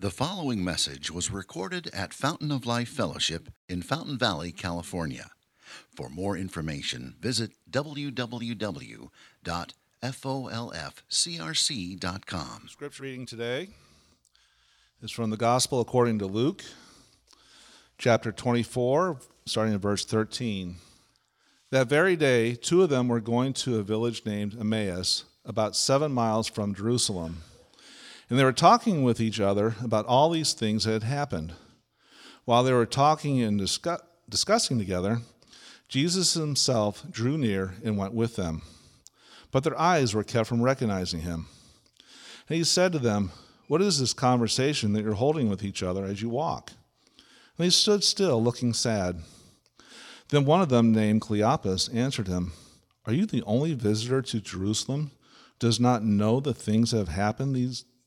The following message was recorded at Fountain of Life Fellowship in Fountain Valley, California. For more information, visit www.folfcrc.com. Scripture reading today is from the Gospel according to Luke, chapter 24, starting at verse 13. That very day, two of them were going to a village named Emmaus, about seven miles from Jerusalem. And they were talking with each other about all these things that had happened. While they were talking and discuss- discussing together, Jesus himself drew near and went with them. But their eyes were kept from recognizing him. And he said to them, What is this conversation that you're holding with each other as you walk? And they stood still, looking sad. Then one of them, named Cleopas, answered him, Are you the only visitor to Jerusalem? Does not know the things that have happened these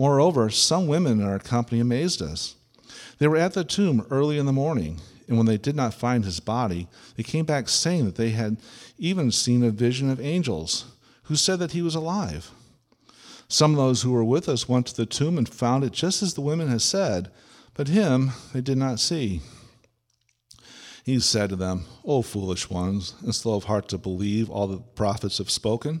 Moreover, some women in our company amazed us. They were at the tomb early in the morning, and when they did not find his body, they came back saying that they had even seen a vision of angels who said that he was alive. Some of those who were with us went to the tomb and found it just as the women had said, but him they did not see. He said to them, O foolish ones, and slow of heart to believe all the prophets have spoken.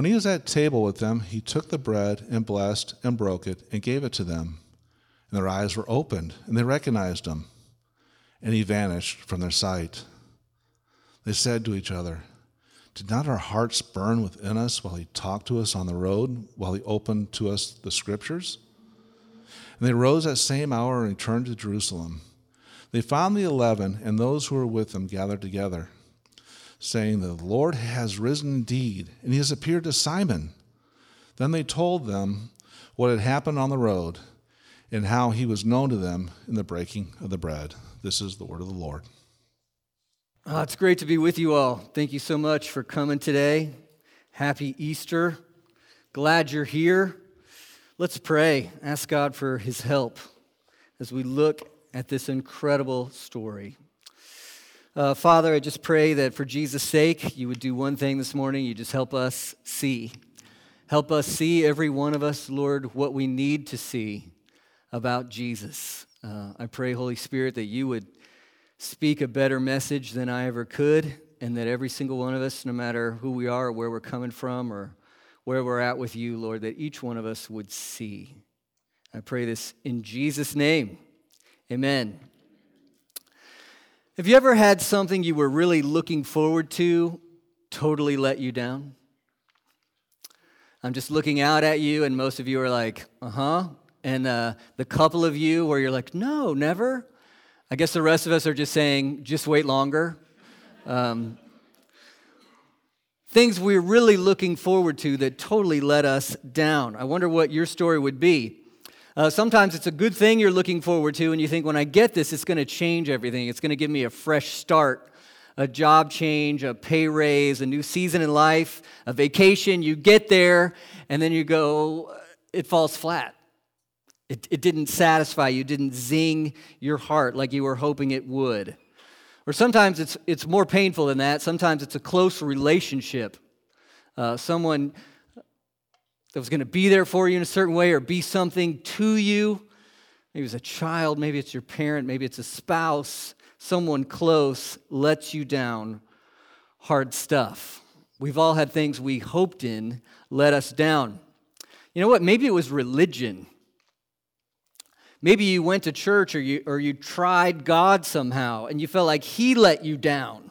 When he was at table with them, he took the bread and blessed and broke it and gave it to them. And their eyes were opened, and they recognized him. And he vanished from their sight. They said to each other, Did not our hearts burn within us while he talked to us on the road, while he opened to us the scriptures? And they rose that same hour and returned to Jerusalem. They found the eleven and those who were with them gathered together saying the Lord has risen indeed, and he has appeared to Simon. Then they told them what had happened on the road and how he was known to them in the breaking of the bread. This is the word of the Lord. Oh, it's great to be with you all. Thank you so much for coming today. Happy Easter. Glad you're here. Let's pray. Ask God for his help as we look at this incredible story. Uh, Father, I just pray that for Jesus' sake, you would do one thing this morning. You just help us see. Help us see, every one of us, Lord, what we need to see about Jesus. Uh, I pray, Holy Spirit, that you would speak a better message than I ever could, and that every single one of us, no matter who we are or where we're coming from or where we're at with you, Lord, that each one of us would see. I pray this in Jesus' name. Amen. Have you ever had something you were really looking forward to totally let you down? I'm just looking out at you, and most of you are like, uh huh. And uh, the couple of you where you're like, no, never. I guess the rest of us are just saying, just wait longer. Um, things we're really looking forward to that totally let us down. I wonder what your story would be. Uh, sometimes it's a good thing you're looking forward to, and you think, when I get this, it's going to change everything. It's going to give me a fresh start, a job change, a pay raise, a new season in life, a vacation. You get there, and then you go, it falls flat. It, it didn't satisfy you, didn't zing your heart like you were hoping it would. Or sometimes it's, it's more painful than that. Sometimes it's a close relationship. Uh, someone that was going to be there for you in a certain way or be something to you. Maybe it's a child, maybe it's your parent, maybe it's a spouse, someone close lets you down. Hard stuff. We've all had things we hoped in let us down. You know what? Maybe it was religion. Maybe you went to church or you, or you tried God somehow and you felt like He let you down.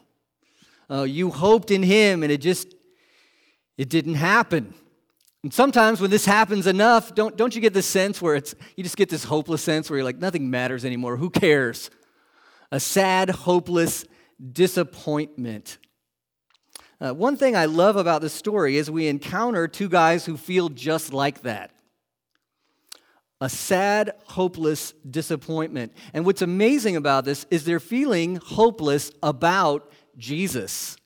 Uh, you hoped in Him and it just, it didn't happen. And sometimes when this happens enough, don't, don't you get this sense where it's, you just get this hopeless sense where you're like, nothing matters anymore. Who cares? A sad, hopeless disappointment. Uh, one thing I love about this story is we encounter two guys who feel just like that a sad, hopeless disappointment. And what's amazing about this is they're feeling hopeless about Jesus.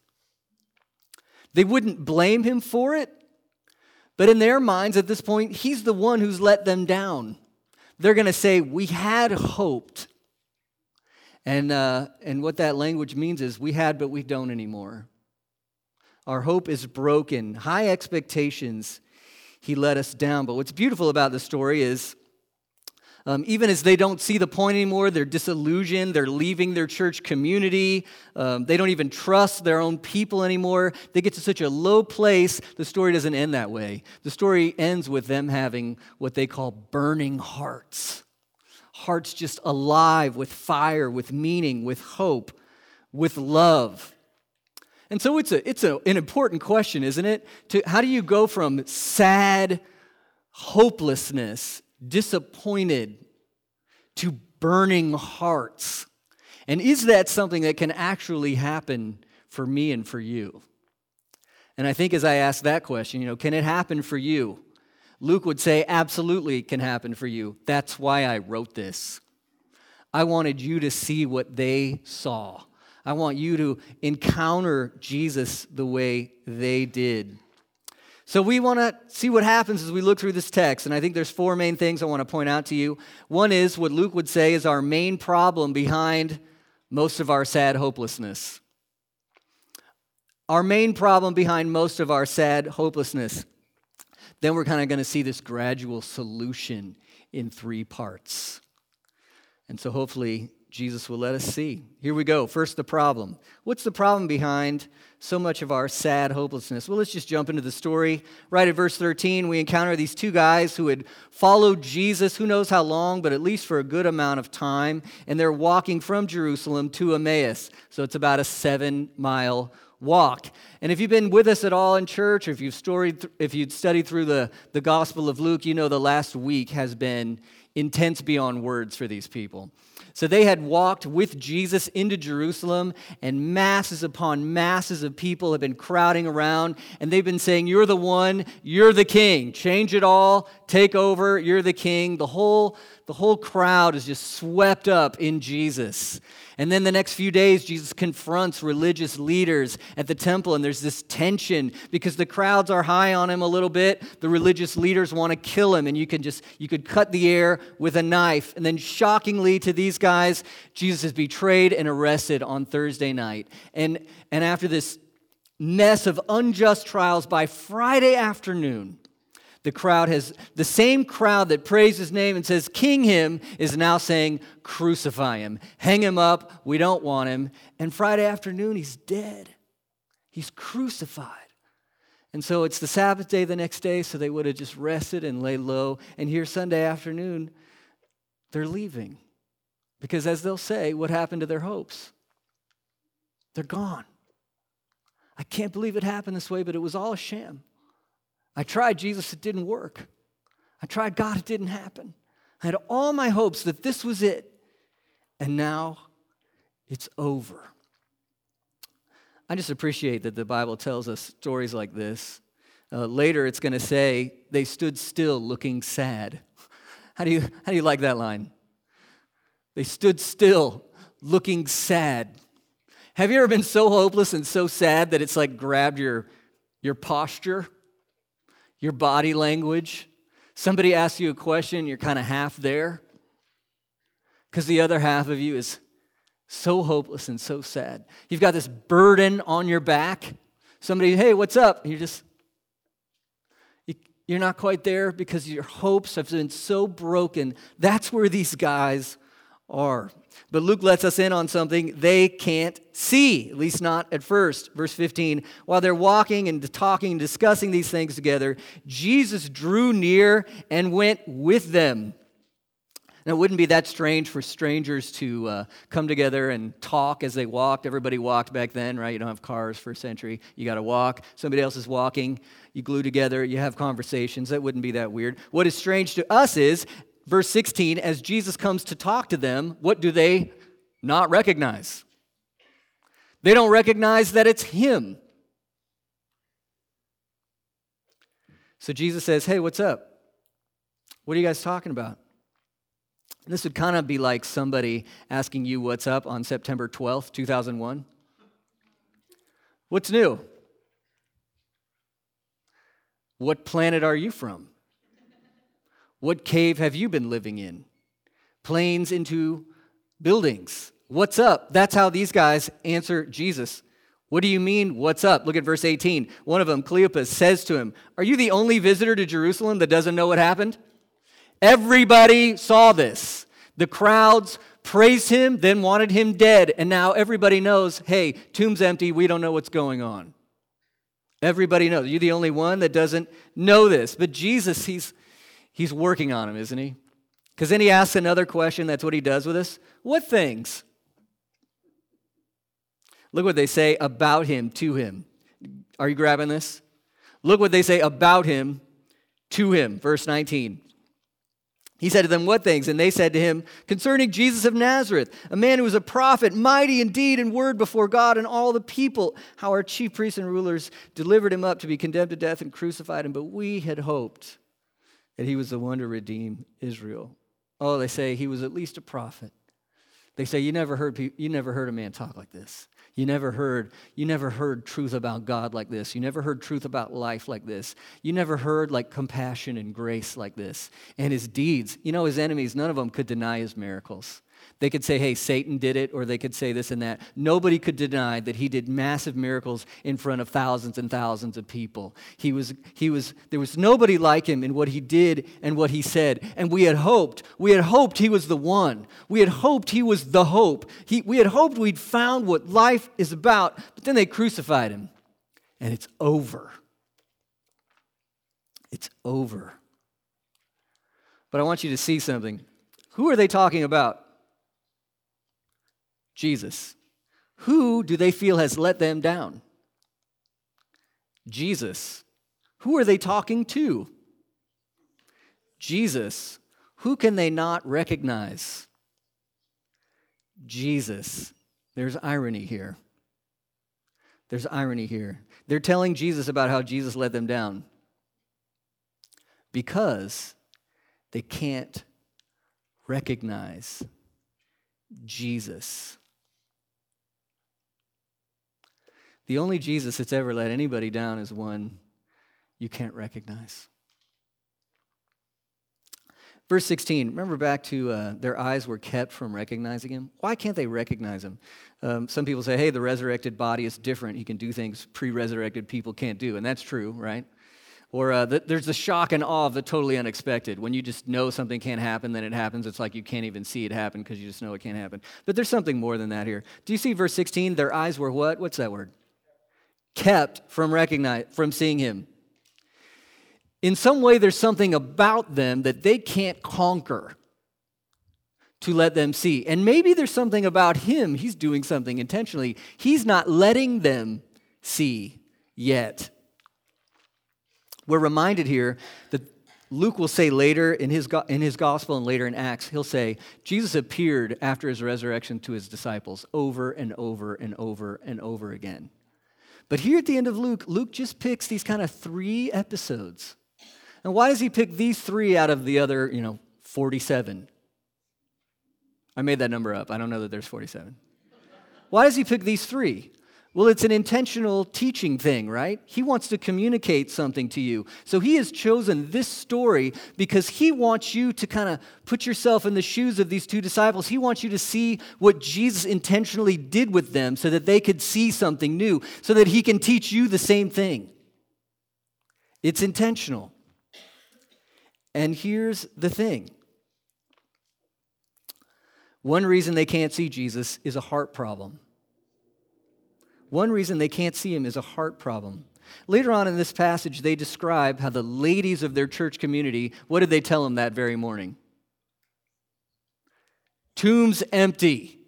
They wouldn't blame him for it, but in their minds at this point, he's the one who's let them down. They're going to say, We had hoped. And, uh, and what that language means is, We had, but we don't anymore. Our hope is broken. High expectations, he let us down. But what's beautiful about the story is um, even as they don't see the point anymore, they're disillusioned, they're leaving their church community, um, they don't even trust their own people anymore. They get to such a low place, the story doesn't end that way. The story ends with them having what they call burning hearts. Hearts just alive with fire, with meaning, with hope, with love. And so it's, a, it's a, an important question, isn't it? To, how do you go from sad hopelessness disappointed to burning hearts. And is that something that can actually happen for me and for you? And I think as I ask that question, you know, can it happen for you? Luke would say, absolutely can happen for you. That's why I wrote this. I wanted you to see what they saw. I want you to encounter Jesus the way they did. So we want to see what happens as we look through this text. And I think there's four main things I want to point out to you. One is what Luke would say is our main problem behind most of our sad hopelessness. Our main problem behind most of our sad hopelessness. Then we're kind of going to see this gradual solution in three parts. And so hopefully Jesus will let us see. Here we go. First, the problem. What's the problem behind so much of our sad hopelessness? Well, let's just jump into the story. Right at verse 13, we encounter these two guys who had followed Jesus, who knows how long, but at least for a good amount of time, and they're walking from Jerusalem to Emmaus. So it's about a seven mile walk. And if you've been with us at all in church, or if you've, storied, if you've studied through the, the Gospel of Luke, you know the last week has been intense beyond words for these people. So they had walked with Jesus into Jerusalem, and masses upon masses of people have been crowding around, and they've been saying, You're the one, you're the king. Change it all, take over, you're the king. The whole, the whole crowd is just swept up in Jesus. And then the next few days, Jesus confronts religious leaders at the temple, and there's this tension because the crowds are high on him a little bit. The religious leaders want to kill him, and you can just you could cut the air with a knife. And then, shockingly to these guys, Jesus is betrayed and arrested on Thursday night. And and after this mess of unjust trials, by Friday afternoon, the crowd has, the same crowd that praised his name and says, King him, is now saying, Crucify him, hang him up, we don't want him. And Friday afternoon, he's dead. He's crucified. And so it's the Sabbath day the next day, so they would have just rested and lay low. And here, Sunday afternoon, they're leaving. Because as they'll say, what happened to their hopes? They're gone. I can't believe it happened this way, but it was all a sham. I tried Jesus, it didn't work. I tried God, it didn't happen. I had all my hopes that this was it, and now it's over. I just appreciate that the Bible tells us stories like this. Uh, later, it's going to say, they stood still looking sad. How do, you, how do you like that line? They stood still looking sad. Have you ever been so hopeless and so sad that it's like grabbed your, your posture? Your body language. Somebody asks you a question, you're kind of half there because the other half of you is so hopeless and so sad. You've got this burden on your back. Somebody, hey, what's up? You're just, you're not quite there because your hopes have been so broken. That's where these guys are. But Luke lets us in on something they can't see, at least not at first. Verse 15 While they're walking and talking and discussing these things together, Jesus drew near and went with them. Now, it wouldn't be that strange for strangers to uh, come together and talk as they walked. Everybody walked back then, right? You don't have cars for a century. You got to walk. Somebody else is walking. You glue together. You have conversations. That wouldn't be that weird. What is strange to us is, verse 16, as Jesus comes to talk to them, what do they not recognize? They don't recognize that it's Him. So Jesus says, Hey, what's up? What are you guys talking about? This would kind of be like somebody asking you what's up on September 12th, 2001. What's new? What planet are you from? What cave have you been living in? Planes into buildings. What's up? That's how these guys answer Jesus. What do you mean, what's up? Look at verse 18. One of them, Cleopas, says to him, Are you the only visitor to Jerusalem that doesn't know what happened? Everybody saw this. The crowds praised him, then wanted him dead, and now everybody knows hey, tomb's empty, we don't know what's going on. Everybody knows. You're the only one that doesn't know this. But Jesus, he's, he's working on him, isn't he? Because then he asks another question. That's what he does with us. What things? Look what they say about him to him. Are you grabbing this? Look what they say about him to him. Verse 19. He said to them, What things? And they said to him, Concerning Jesus of Nazareth, a man who was a prophet, mighty indeed in word before God and all the people, how our chief priests and rulers delivered him up to be condemned to death and crucified him. But we had hoped that he was the one to redeem Israel. Oh, they say he was at least a prophet. They say, You never heard, you never heard a man talk like this. You never heard, you never heard truth about God like this. You never heard truth about life like this. You never heard like compassion and grace like this. And his deeds, you know, his enemies, none of them could deny his miracles. They could say, hey, Satan did it, or they could say this and that. Nobody could deny that he did massive miracles in front of thousands and thousands of people. He was, he was, there was nobody like him in what he did and what he said. And we had hoped, we had hoped he was the one. We had hoped he was the hope. He, we had hoped we'd found what life is about, but then they crucified him. And it's over. It's over. But I want you to see something. Who are they talking about? Jesus. Who do they feel has let them down? Jesus. Who are they talking to? Jesus. Who can they not recognize? Jesus. There's irony here. There's irony here. They're telling Jesus about how Jesus let them down because they can't recognize Jesus. The only Jesus that's ever let anybody down is one you can't recognize. Verse 16, remember back to uh, their eyes were kept from recognizing him? Why can't they recognize him? Um, some people say, hey, the resurrected body is different. He can do things pre resurrected people can't do. And that's true, right? Or uh, the, there's the shock and awe of the totally unexpected. When you just know something can't happen, then it happens. It's like you can't even see it happen because you just know it can't happen. But there's something more than that here. Do you see verse 16? Their eyes were what? What's that word? Kept from recognize, from seeing him. In some way, there's something about them that they can't conquer to let them see. And maybe there's something about him. He's doing something intentionally. He's not letting them see yet. We're reminded here that Luke will say later in his, in his gospel and later in Acts, he'll say, Jesus appeared after his resurrection to his disciples over and over and over and over again. But here at the end of Luke, Luke just picks these kind of three episodes. And why does he pick these three out of the other, you know, 47? I made that number up. I don't know that there's 47. Why does he pick these three? Well, it's an intentional teaching thing, right? He wants to communicate something to you. So he has chosen this story because he wants you to kind of put yourself in the shoes of these two disciples. He wants you to see what Jesus intentionally did with them so that they could see something new, so that he can teach you the same thing. It's intentional. And here's the thing one reason they can't see Jesus is a heart problem. One reason they can't see him is a heart problem. Later on in this passage, they describe how the ladies of their church community, what did they tell him that very morning? tombs empty.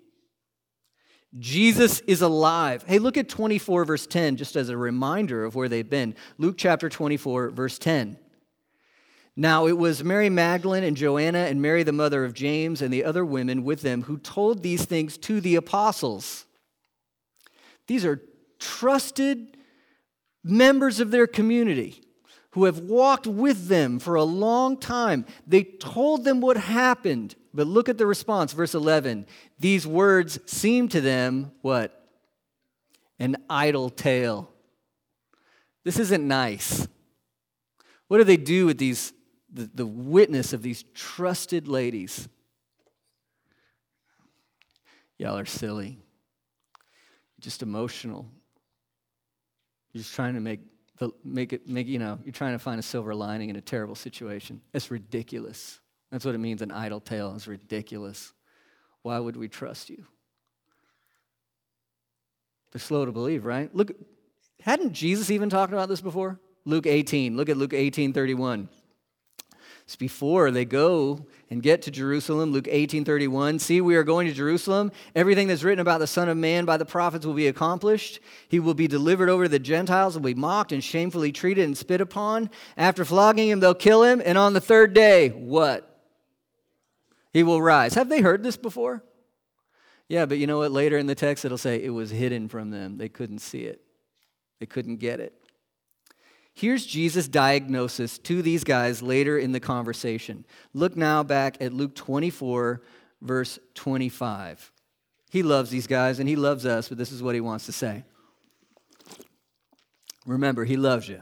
Jesus is alive. Hey, look at 24, verse 10, just as a reminder of where they've been. Luke chapter 24, verse 10. Now it was Mary Magdalene and Joanna and Mary, the mother of James, and the other women with them who told these things to the apostles. These are trusted members of their community who have walked with them for a long time. They told them what happened, but look at the response, verse 11. These words seem to them what? An idle tale. This isn't nice. What do they do with these the, the witness of these trusted ladies? Y'all are silly. Just emotional. You're just trying to make the, make it, make, you know, you're trying to find a silver lining in a terrible situation. It's ridiculous. That's what it means, an idle tale. It's ridiculous. Why would we trust you? They're slow to believe, right? Look, hadn't Jesus even talked about this before? Luke 18. Look at Luke 18, 31. It's before they go and get to Jerusalem. Luke 18 31. See, we are going to Jerusalem. Everything that's written about the Son of Man by the prophets will be accomplished. He will be delivered over to the Gentiles, will be mocked and shamefully treated and spit upon. After flogging him, they'll kill him. And on the third day, what? He will rise. Have they heard this before? Yeah, but you know what? Later in the text, it'll say it was hidden from them. They couldn't see it, they couldn't get it. Here's Jesus' diagnosis to these guys later in the conversation. Look now back at Luke 24, verse 25. He loves these guys and he loves us, but this is what he wants to say. Remember, he loves you.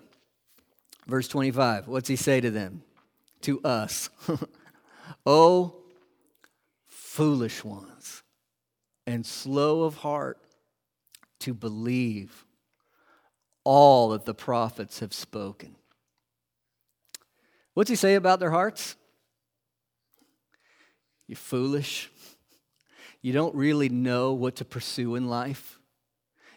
Verse 25, what's he say to them? To us. oh, foolish ones, and slow of heart to believe all that the prophets have spoken. What's he say about their hearts? You're foolish. You don't really know what to pursue in life.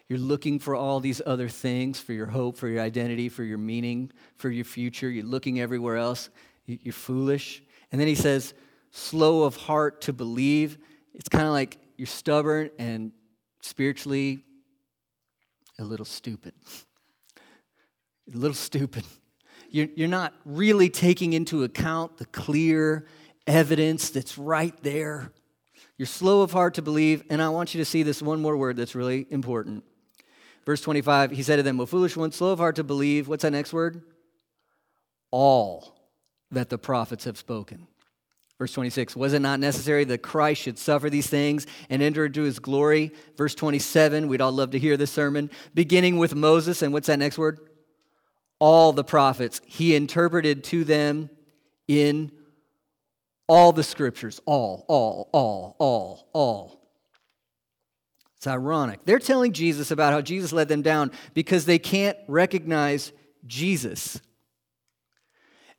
You're looking for all these other things for your hope, for your identity, for your meaning, for your future. You're looking everywhere else. You're foolish. And then he says, slow of heart to believe. It's kind of like you're stubborn and spiritually a little stupid a little stupid. You're, you're not really taking into account the clear evidence that's right there. You're slow of heart to believe, and I want you to see this one more word that's really important. Verse 25, he said to them, O foolish ones, slow of heart to believe. What's that next word? All that the prophets have spoken. Verse 26, was it not necessary that Christ should suffer these things and enter into his glory? Verse 27, we'd all love to hear this sermon, beginning with Moses, and what's that next word? All the prophets. He interpreted to them in all the scriptures. All, all, all, all, all. It's ironic. They're telling Jesus about how Jesus led them down because they can't recognize Jesus.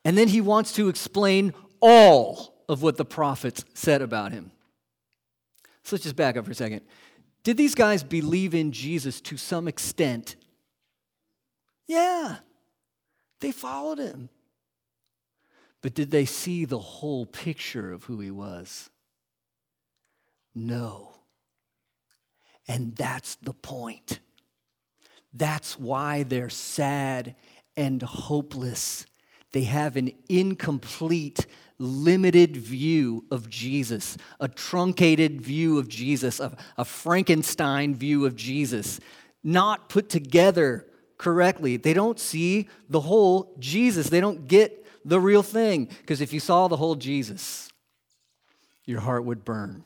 And then he wants to explain all of what the prophets said about him. So let's just back up for a second. Did these guys believe in Jesus to some extent? Yeah. They followed him. But did they see the whole picture of who he was? No. And that's the point. That's why they're sad and hopeless. They have an incomplete, limited view of Jesus, a truncated view of Jesus, a, a Frankenstein view of Jesus, not put together correctly. They don't see the whole Jesus. They don't get the real thing. Because if you saw the whole Jesus, your heart would burn.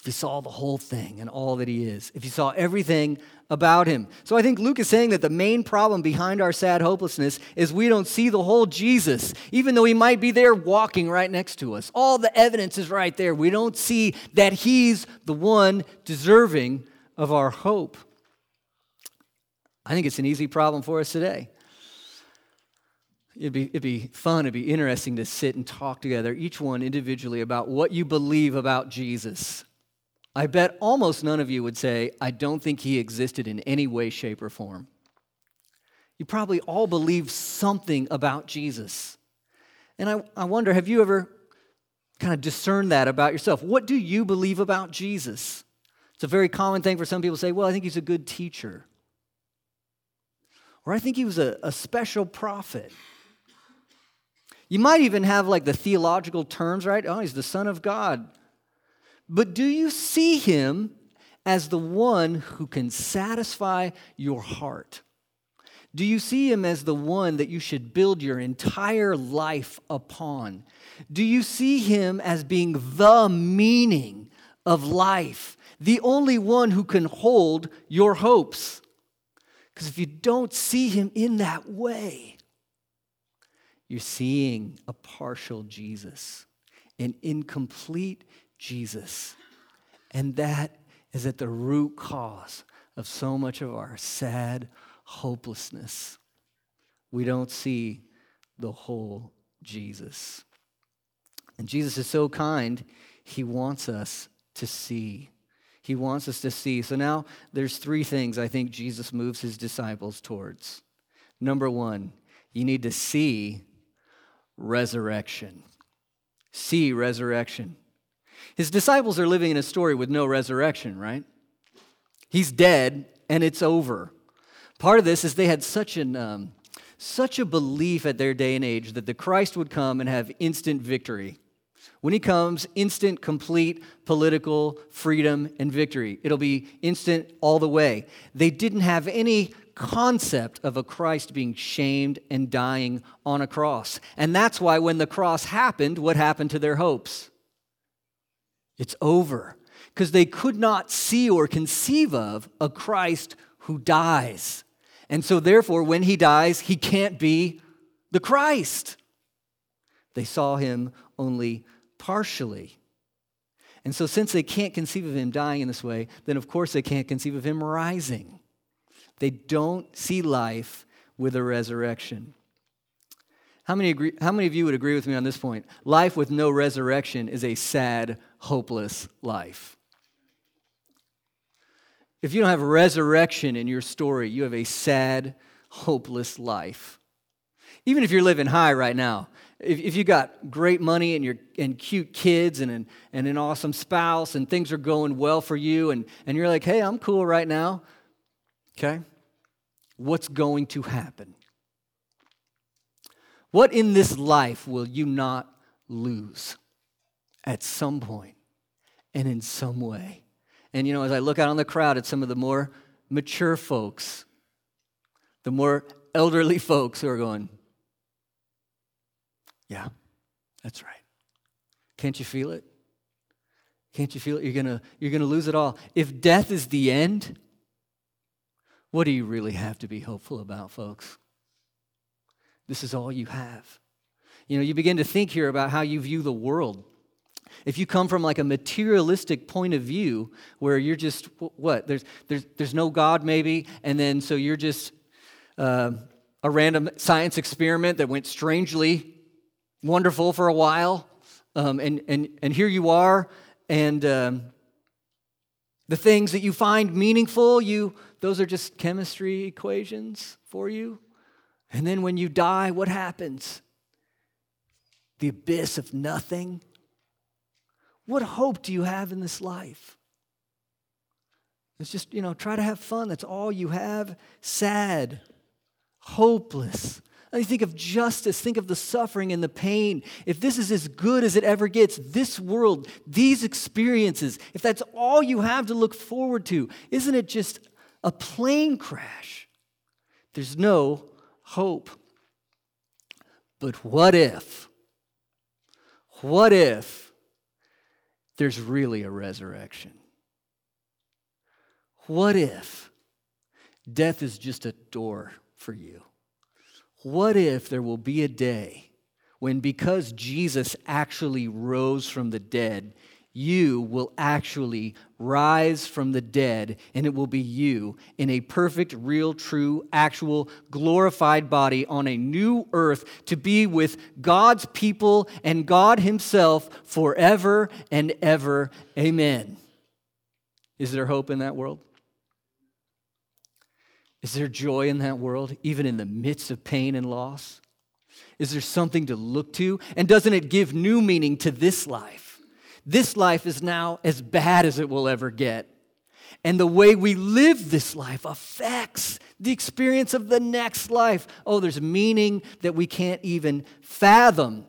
If you saw the whole thing and all that he is, if you saw everything about him. So I think Luke is saying that the main problem behind our sad hopelessness is we don't see the whole Jesus, even though he might be there walking right next to us. All the evidence is right there. We don't see that he's the one deserving of our hope. I think it's an easy problem for us today. It'd be, it'd be fun, it'd be interesting to sit and talk together, each one individually, about what you believe about Jesus. I bet almost none of you would say, I don't think he existed in any way, shape, or form. You probably all believe something about Jesus. And I, I wonder, have you ever Kind of discerned that about yourself. What do you believe about Jesus? It's a very common thing for some people to say, well, I think he's a good teacher. Or I think he was a, a special prophet. You might even have like the theological terms, right? Oh, he's the Son of God. But do you see him as the one who can satisfy your heart? Do you see him as the one that you should build your entire life upon? Do you see him as being the meaning of life, the only one who can hold your hopes? Because if you don't see him in that way, you're seeing a partial Jesus, an incomplete Jesus. And that is at the root cause of so much of our sad hopelessness. We don't see the whole Jesus. And Jesus is so kind, he wants us to see. He wants us to see. So now there's three things I think Jesus moves his disciples towards. Number one, you need to see resurrection. See resurrection. His disciples are living in a story with no resurrection, right? He's dead and it's over. Part of this is they had such an um, such a belief at their day and age that the Christ would come and have instant victory. When he comes, instant, complete political freedom and victory. It'll be instant all the way. They didn't have any concept of a Christ being shamed and dying on a cross. And that's why when the cross happened, what happened to their hopes? It's over. Because they could not see or conceive of a Christ who dies. And so, therefore, when he dies, he can't be the Christ. They saw him only partially. And so, since they can't conceive of him dying in this way, then of course they can't conceive of him rising. They don't see life with a resurrection. How many, agree, how many of you would agree with me on this point? Life with no resurrection is a sad, hopeless life. If you don't have resurrection in your story, you have a sad, hopeless life. Even if you're living high right now, if, if you got great money and you're and cute kids and an, and an awesome spouse and things are going well for you and, and you're like, hey, I'm cool right now, okay? What's going to happen? What in this life will you not lose at some point and in some way? And you know, as I look out on the crowd at some of the more mature folks, the more elderly folks who are going, Yeah, that's right. Can't you feel it? Can't you feel it? You're gonna, you're gonna lose it all. If death is the end, what do you really have to be hopeful about, folks? This is all you have. You know, you begin to think here about how you view the world. If you come from like a materialistic point of view where you're just, what? There's, there's, there's no God, maybe, and then so you're just uh, a random science experiment that went strangely wonderful for a while, um, and, and, and here you are, and um, the things that you find meaningful, you, those are just chemistry equations for you. And then when you die, what happens? The abyss of nothing what hope do you have in this life? It's just, you know, try to have fun. That's all you have. Sad, hopeless. You think of justice, think of the suffering and the pain. If this is as good as it ever gets, this world, these experiences, if that's all you have to look forward to, isn't it just a plane crash? There's no hope. But what if? What if there's really a resurrection? What if death is just a door for you? What if there will be a day when, because Jesus actually rose from the dead, you will actually rise from the dead, and it will be you in a perfect, real, true, actual, glorified body on a new earth to be with God's people and God Himself forever and ever. Amen. Is there hope in that world? Is there joy in that world, even in the midst of pain and loss? Is there something to look to? And doesn't it give new meaning to this life? This life is now as bad as it will ever get. And the way we live this life affects the experience of the next life. Oh, there's meaning that we can't even fathom.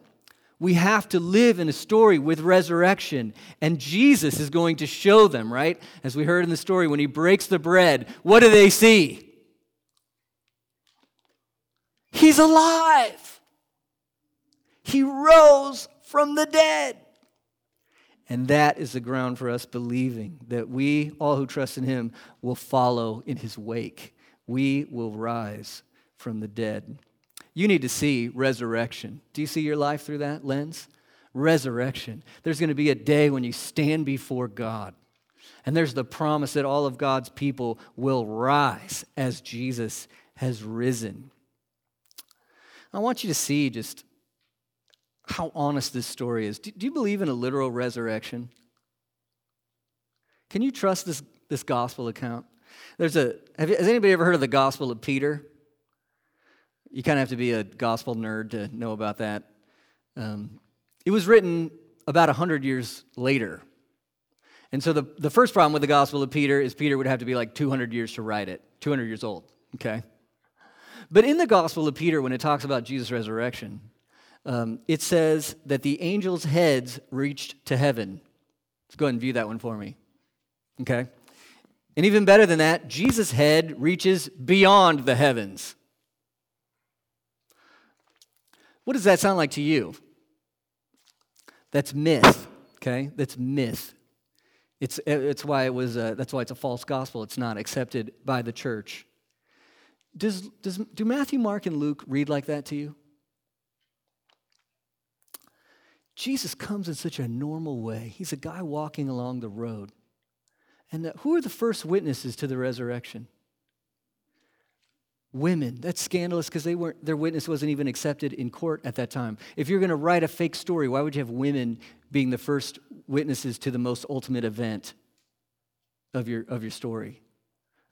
We have to live in a story with resurrection. And Jesus is going to show them, right? As we heard in the story, when he breaks the bread, what do they see? He's alive. He rose from the dead. And that is the ground for us believing that we, all who trust in him, will follow in his wake. We will rise from the dead. You need to see resurrection. Do you see your life through that lens? Resurrection. There's going to be a day when you stand before God. And there's the promise that all of God's people will rise as Jesus has risen. I want you to see just how honest this story is. Do, do you believe in a literal resurrection? Can you trust this, this gospel account? There's a, have, has anybody ever heard of the Gospel of Peter? You kind of have to be a gospel nerd to know about that. Um, it was written about 100 years later. And so the, the first problem with the Gospel of Peter is Peter would have to be like 200 years to write it, 200 years old, okay? But in the Gospel of Peter, when it talks about Jesus' resurrection, um, it says that the angels' heads reached to heaven. Let's go ahead and view that one for me. Okay? And even better than that, Jesus' head reaches beyond the heavens. What does that sound like to you? That's myth, okay? That's myth. It's, it's why it was a, that's why it's a false gospel. It's not accepted by the church. Does, does, do Matthew, Mark, and Luke read like that to you? Jesus comes in such a normal way. He's a guy walking along the road. And the, who are the first witnesses to the resurrection? Women. That's scandalous because they weren't, their witness wasn't even accepted in court at that time. If you're going to write a fake story, why would you have women being the first witnesses to the most ultimate event of your, of your story?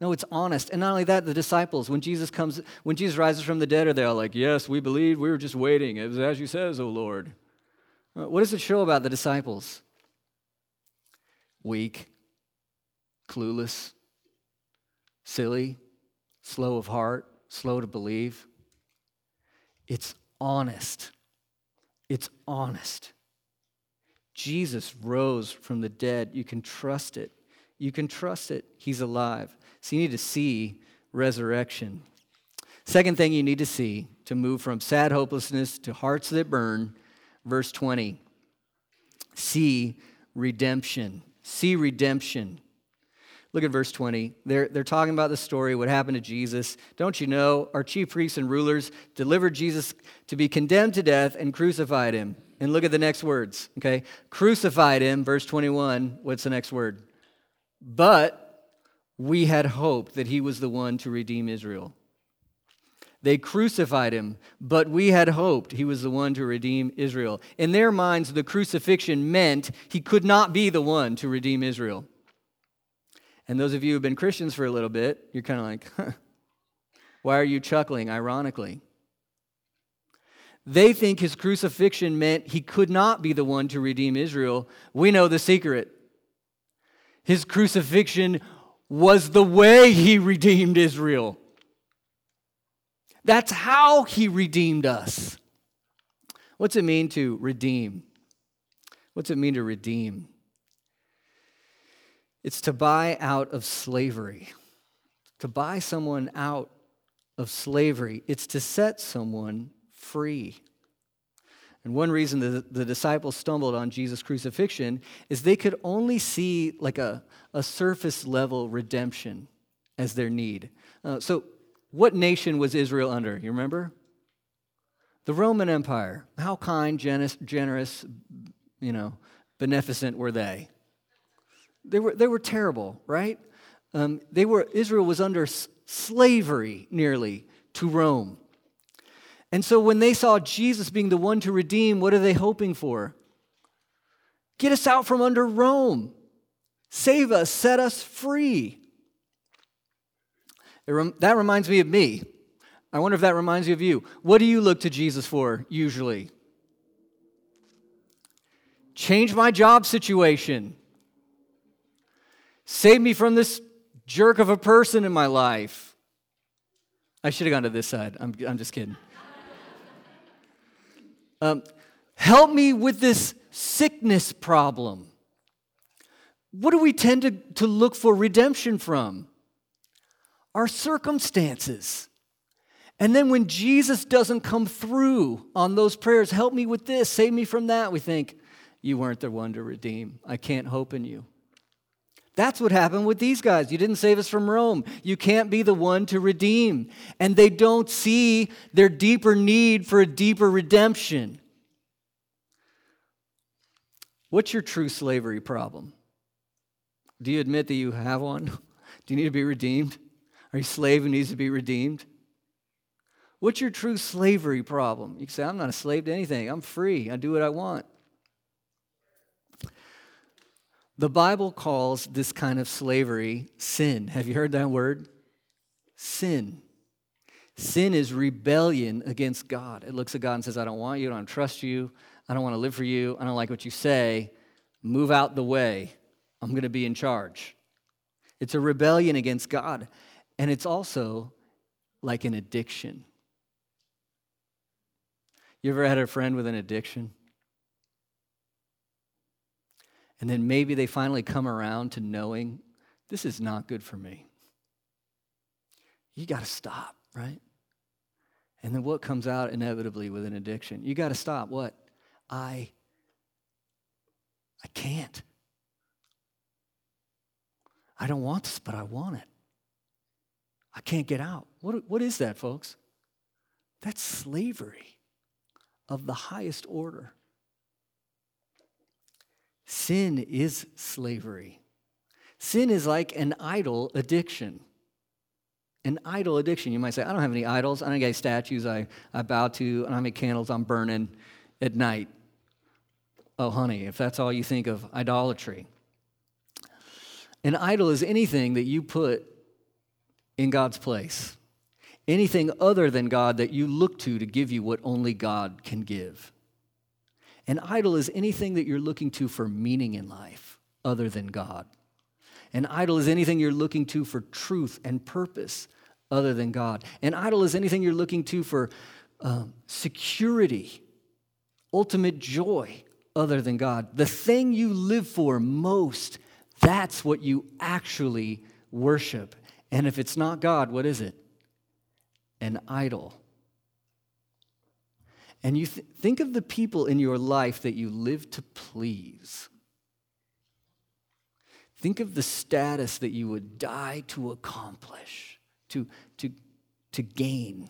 No, it's honest. And not only that, the disciples, when Jesus comes, when Jesus rises from the dead, are they all like, Yes, we believe, we were just waiting. It was as you says, O Lord. Uh, what does it show about the disciples? Weak, clueless, silly, slow of heart, slow to believe. It's honest. It's honest. Jesus rose from the dead. You can trust it. You can trust it. He's alive. So you need to see resurrection. Second thing you need to see to move from sad hopelessness to hearts that burn verse 20. See redemption. See redemption. Look at verse 20. They're, they're talking about the story, what happened to Jesus. Don't you know, our chief priests and rulers delivered Jesus to be condemned to death and crucified him. And look at the next words, okay? Crucified him, verse 21. What's the next word? But we had hoped that he was the one to redeem Israel. They crucified him, but we had hoped he was the one to redeem Israel. In their minds, the crucifixion meant he could not be the one to redeem Israel. And those of you who have been Christians for a little bit, you're kind of like, huh, why are you chuckling ironically? They think his crucifixion meant he could not be the one to redeem Israel. We know the secret. His crucifixion was the way he redeemed Israel. That's how he redeemed us. What's it mean to redeem? What's it mean to redeem? It's to buy out of slavery. To buy someone out of slavery, it's to set someone free. And one reason the, the disciples stumbled on Jesus' crucifixion is they could only see like a, a surface level redemption as their need. Uh, so what nation was Israel under? You remember? The Roman Empire. How kind, generous, generous, you know, beneficent were they? They were, they were terrible, right? Um, they were, Israel was under s- slavery nearly to Rome. And so when they saw Jesus being the one to redeem, what are they hoping for? Get us out from under Rome. Save us, set us free. Rem- that reminds me of me. I wonder if that reminds you of you. What do you look to Jesus for usually? Change my job situation. Save me from this jerk of a person in my life. I should have gone to this side. I'm, I'm just kidding. Um, help me with this sickness problem. What do we tend to, to look for redemption from? Our circumstances. And then when Jesus doesn't come through on those prayers, help me with this, save me from that, we think, you weren't the one to redeem. I can't hope in you. That's what happened with these guys. You didn't save us from Rome. You can't be the one to redeem. And they don't see their deeper need for a deeper redemption. What's your true slavery problem? Do you admit that you have one? Do you need to be redeemed? Are you a slave who needs to be redeemed? What's your true slavery problem? You can say, I'm not a slave to anything. I'm free. I do what I want. The Bible calls this kind of slavery sin. Have you heard that word? Sin. Sin is rebellion against God. It looks at God and says, I don't want you, I don't trust you, I don't want to live for you, I don't like what you say. Move out the way. I'm going to be in charge. It's a rebellion against God. And it's also like an addiction. You ever had a friend with an addiction? And then maybe they finally come around to knowing this is not good for me. You got to stop, right? And then what comes out inevitably with an addiction? You got to stop. What? I I can't. I don't want this, but I want it. I can't get out. What, what is that, folks? That's slavery of the highest order. Sin is slavery. Sin is like an idol addiction. An idol addiction. You might say, I don't have any idols. I don't got statues I, I bow to, and I make candles I'm burning at night. Oh, honey, if that's all you think of idolatry. An idol is anything that you put in God's place, anything other than God that you look to to give you what only God can give. An idol is anything that you're looking to for meaning in life other than God. An idol is anything you're looking to for truth and purpose other than God. An idol is anything you're looking to for um, security, ultimate joy other than God. The thing you live for most, that's what you actually worship. And if it's not God, what is it? An idol. And you th- think of the people in your life that you live to please. Think of the status that you would die to accomplish, to, to, to gain.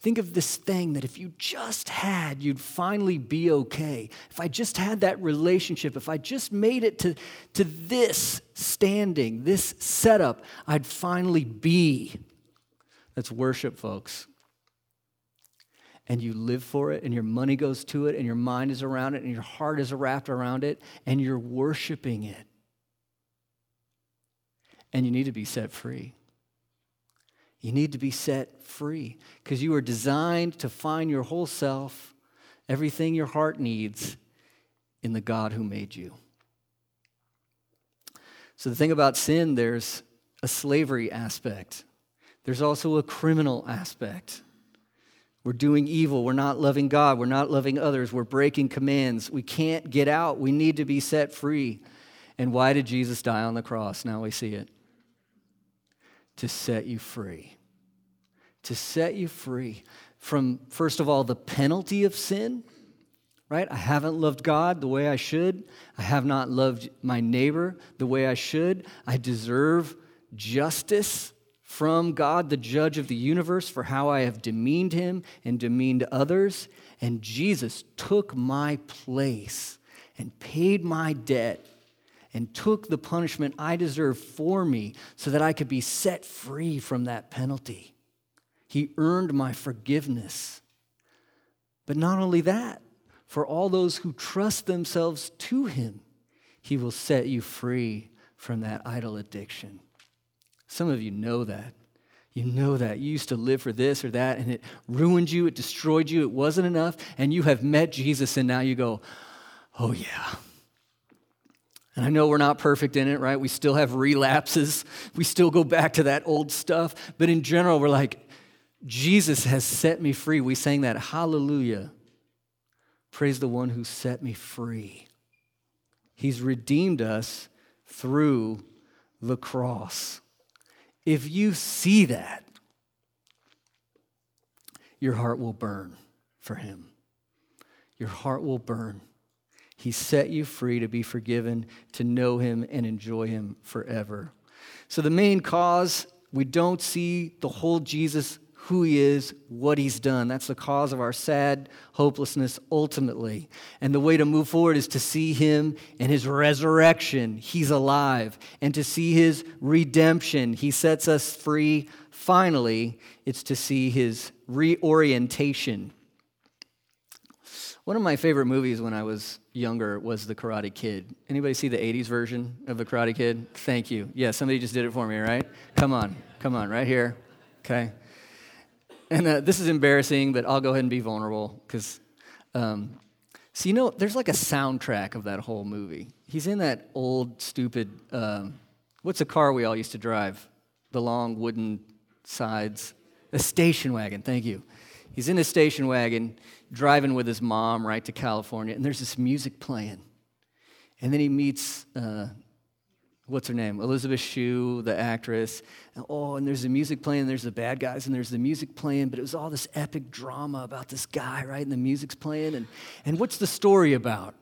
Think of this thing that if you just had, you'd finally be okay. If I just had that relationship, if I just made it to, to this standing, this setup, I'd finally be. That's worship, folks and you live for it, and your money goes to it, and your mind is around it, and your heart is wrapped around it, and you're worshiping it. And you need to be set free. You need to be set free because you are designed to find your whole self, everything your heart needs, in the God who made you. So, the thing about sin, there's a slavery aspect, there's also a criminal aspect. We're doing evil. We're not loving God. We're not loving others. We're breaking commands. We can't get out. We need to be set free. And why did Jesus die on the cross? Now we see it. To set you free. To set you free from, first of all, the penalty of sin, right? I haven't loved God the way I should. I have not loved my neighbor the way I should. I deserve justice from God, the judge of the universe, for how I have demeaned him and demeaned others. And Jesus took my place and paid my debt and took the punishment I deserve for me so that I could be set free from that penalty. He earned my forgiveness. But not only that, for all those who trust themselves to him, he will set you free from that idol addiction. Some of you know that. You know that. You used to live for this or that, and it ruined you, it destroyed you, it wasn't enough, and you have met Jesus, and now you go, oh, yeah. And I know we're not perfect in it, right? We still have relapses. We still go back to that old stuff. But in general, we're like, Jesus has set me free. We sang that, Hallelujah. Praise the one who set me free. He's redeemed us through the cross. If you see that, your heart will burn for him. Your heart will burn. He set you free to be forgiven, to know him and enjoy him forever. So, the main cause, we don't see the whole Jesus who he is, what he's done. That's the cause of our sad hopelessness ultimately. And the way to move forward is to see him and his resurrection. He's alive. And to see his redemption. He sets us free. Finally, it's to see his reorientation. One of my favorite movies when I was younger was The Karate Kid. Anybody see the 80s version of The Karate Kid? Thank you. Yeah, somebody just did it for me, right? Come on. Come on, right here. Okay. And uh, this is embarrassing, but I'll go ahead and be vulnerable because, um, so you know, there's like a soundtrack of that whole movie. He's in that old, stupid, um, what's the car we all used to drive? The long wooden sides. A station wagon, thank you. He's in a station wagon driving with his mom right to California, and there's this music playing. And then he meets uh, what's her name? Elizabeth Shue, the actress. And, oh, and there's the music playing, there's the bad guys, and there's the music playing, but it was all this epic drama about this guy, right? And the music's playing. And, and what's the story about?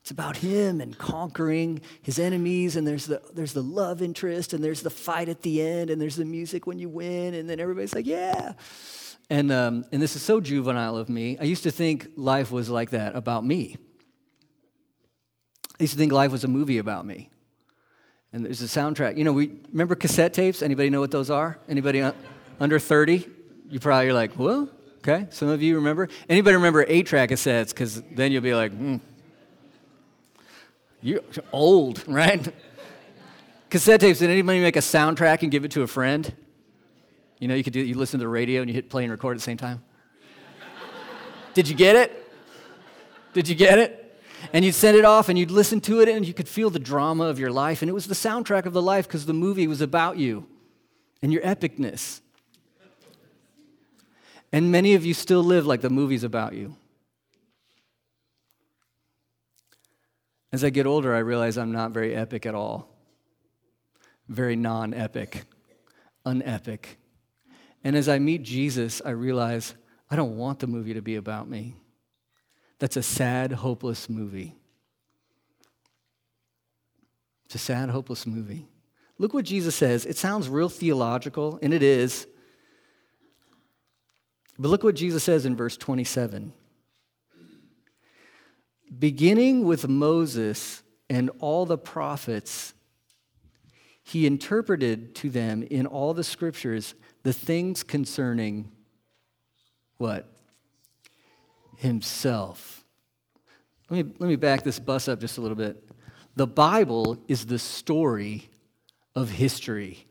It's about him and conquering his enemies, and there's the, there's the love interest, and there's the fight at the end, and there's the music when you win, and then everybody's like, yeah. And, um, and this is so juvenile of me. I used to think life was like that about me. I used to think life was a movie about me and there's a soundtrack. You know, we remember cassette tapes. Anybody know what those are? Anybody under 30? You probably are like, well, okay. Some of you remember. Anybody remember eight-track cassettes? Because then you'll be like, hmm. You're old, right? cassette tapes. Did anybody make a soundtrack and give it to a friend? You know, you could do. You listen to the radio and you hit play and record at the same time. Did you get it? Did you get it? And you'd send it off and you'd listen to it and you could feel the drama of your life. And it was the soundtrack of the life because the movie was about you and your epicness. And many of you still live like the movie's about you. As I get older, I realize I'm not very epic at all. Very non epic, unepic. And as I meet Jesus, I realize I don't want the movie to be about me that's a sad, hopeless movie. It's a sad, hopeless movie. Look what Jesus says. It sounds real theological, and it is. But look what Jesus says in verse 27. Beginning with Moses and all the prophets, he interpreted to them in all the scriptures the things concerning what? Himself. Let me, let me back this bus up just a little bit. The Bible is the story of history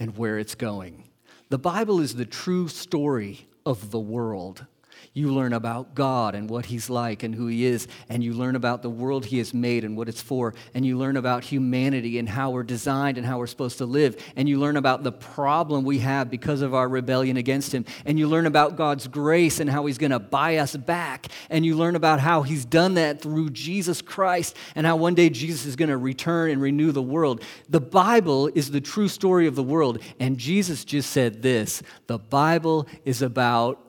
and where it's going. The Bible is the true story of the world. You learn about God and what He's like and who He is, and you learn about the world He has made and what it's for, and you learn about humanity and how we're designed and how we're supposed to live, and you learn about the problem we have because of our rebellion against Him, and you learn about God's grace and how He's going to buy us back, and you learn about how He's done that through Jesus Christ, and how one day Jesus is going to return and renew the world. The Bible is the true story of the world, and Jesus just said this the Bible is about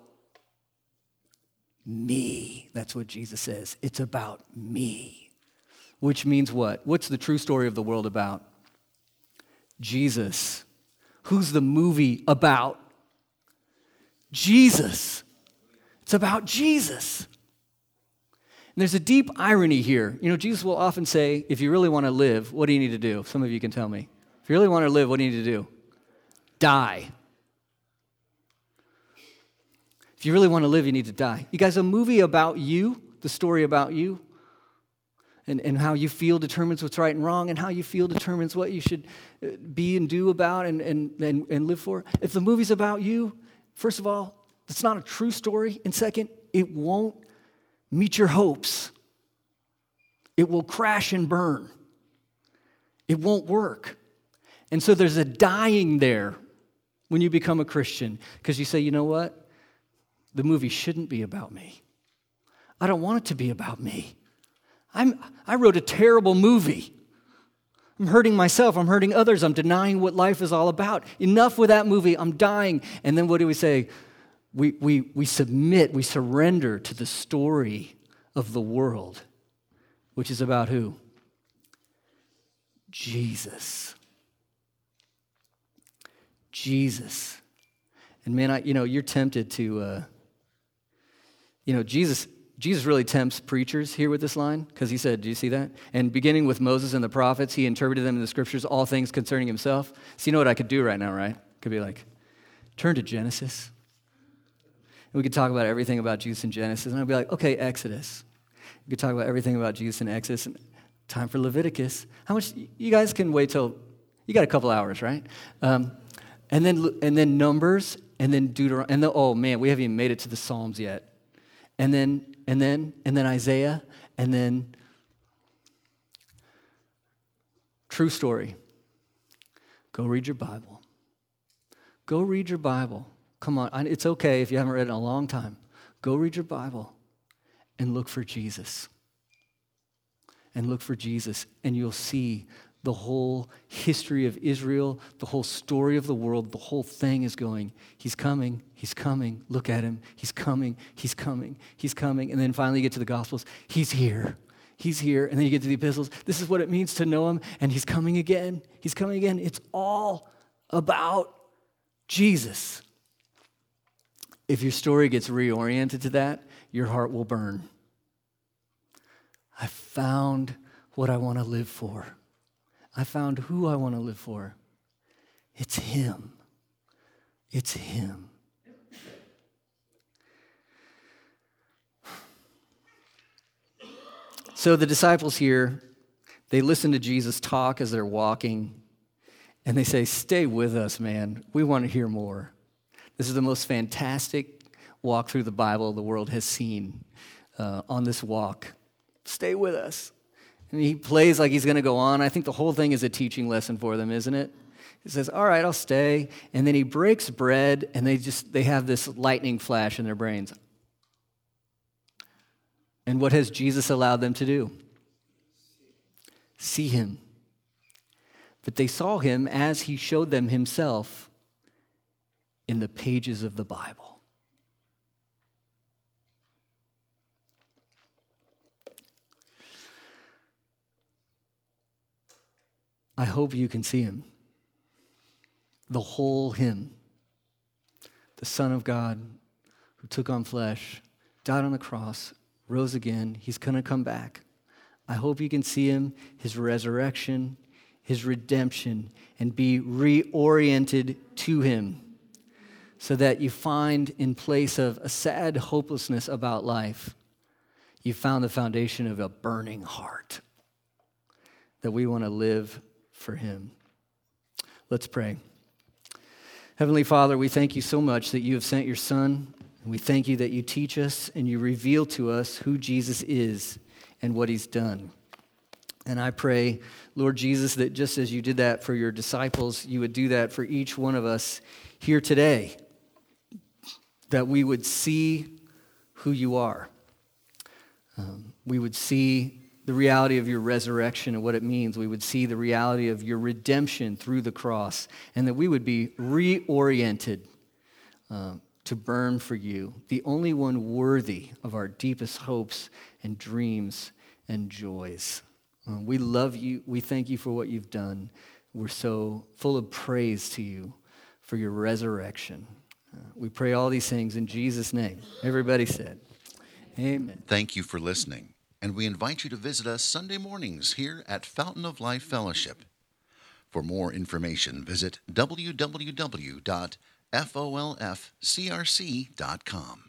me. That's what Jesus says. It's about me. Which means what? What's the true story of the world about? Jesus. Who's the movie about? Jesus. It's about Jesus. And there's a deep irony here. You know, Jesus will often say, if you really want to live, what do you need to do? Some of you can tell me. If you really want to live, what do you need to do? Die. If you really want to live, you need to die. You guys, a movie about you, the story about you. and, and how you feel determines what's right and wrong, and how you feel determines what you should uh, be and do about and, and, and, and live for. If the movie's about you, first of all, it's not a true story. And second, it won't meet your hopes. It will crash and burn. It won't work. And so there's a dying there when you become a Christian because you say, you know what? The movie shouldn't be about me. I don't want it to be about me. I'm, I wrote a terrible movie. I'm hurting myself. I'm hurting others. I'm denying what life is all about. Enough with that movie. I'm dying. And then what do we say? We, we, we submit, we surrender to the story of the world, which is about who? Jesus. Jesus. And man, I, you know, you're tempted to, uh, you know, Jesus, Jesus really tempts preachers here with this line because he said, Do you see that? And beginning with Moses and the prophets, he interpreted them in the scriptures, all things concerning himself. So, you know what I could do right now, right? Could be like, turn to Genesis. And we could talk about everything about Jesus in Genesis. And I'd be like, okay, Exodus. We could talk about everything about Jesus in Exodus. And time for Leviticus. How much, you guys can wait till, you got a couple hours, right? Um, and then, and then Numbers, and then Deuteronomy. And then, oh man, we haven't even made it to the Psalms yet. And then, and then, and then Isaiah, and then true story. Go read your Bible. Go read your Bible. Come on, it's okay if you haven't read it in a long time. Go read your Bible and look for Jesus. And look for Jesus, and you'll see the whole history of Israel, the whole story of the world, the whole thing is going, He's coming, He's coming, look at Him, He's coming, He's coming, He's coming. And then finally you get to the Gospels, He's here, He's here. And then you get to the epistles, this is what it means to know Him, and He's coming again, He's coming again. It's all about Jesus. If your story gets reoriented to that, your heart will burn. I found what I want to live for. I found who I want to live for. It's Him. It's Him. So the disciples here, they listen to Jesus talk as they're walking, and they say, Stay with us, man. We want to hear more. This is the most fantastic walk through the Bible the world has seen uh, on this walk. Stay with us. And he plays like he's going to go on. I think the whole thing is a teaching lesson for them, isn't it? He says, "All right, I'll stay." And then he breaks bread and they just they have this lightning flash in their brains. And what has Jesus allowed them to do? See him. But they saw him as he showed them himself in the pages of the Bible. I hope you can see him. The whole him. The Son of God who took on flesh, died on the cross, rose again. He's going to come back. I hope you can see him, his resurrection, his redemption, and be reoriented to him so that you find, in place of a sad hopelessness about life, you found the foundation of a burning heart that we want to live for Him. Let's pray. Heavenly Father, we thank you so much that you have sent your Son. We thank you that you teach us and you reveal to us who Jesus is and what He's done. And I pray, Lord Jesus, that just as you did that for your disciples, you would do that for each one of us here today that we would see who you are. Um, we would see the reality of your resurrection and what it means. We would see the reality of your redemption through the cross, and that we would be reoriented uh, to burn for you, the only one worthy of our deepest hopes and dreams and joys. Uh, we love you. We thank you for what you've done. We're so full of praise to you for your resurrection. We pray all these things in Jesus' name. Everybody said, Amen. Thank you for listening, and we invite you to visit us Sunday mornings here at Fountain of Life Fellowship. For more information, visit www.folfcrc.com.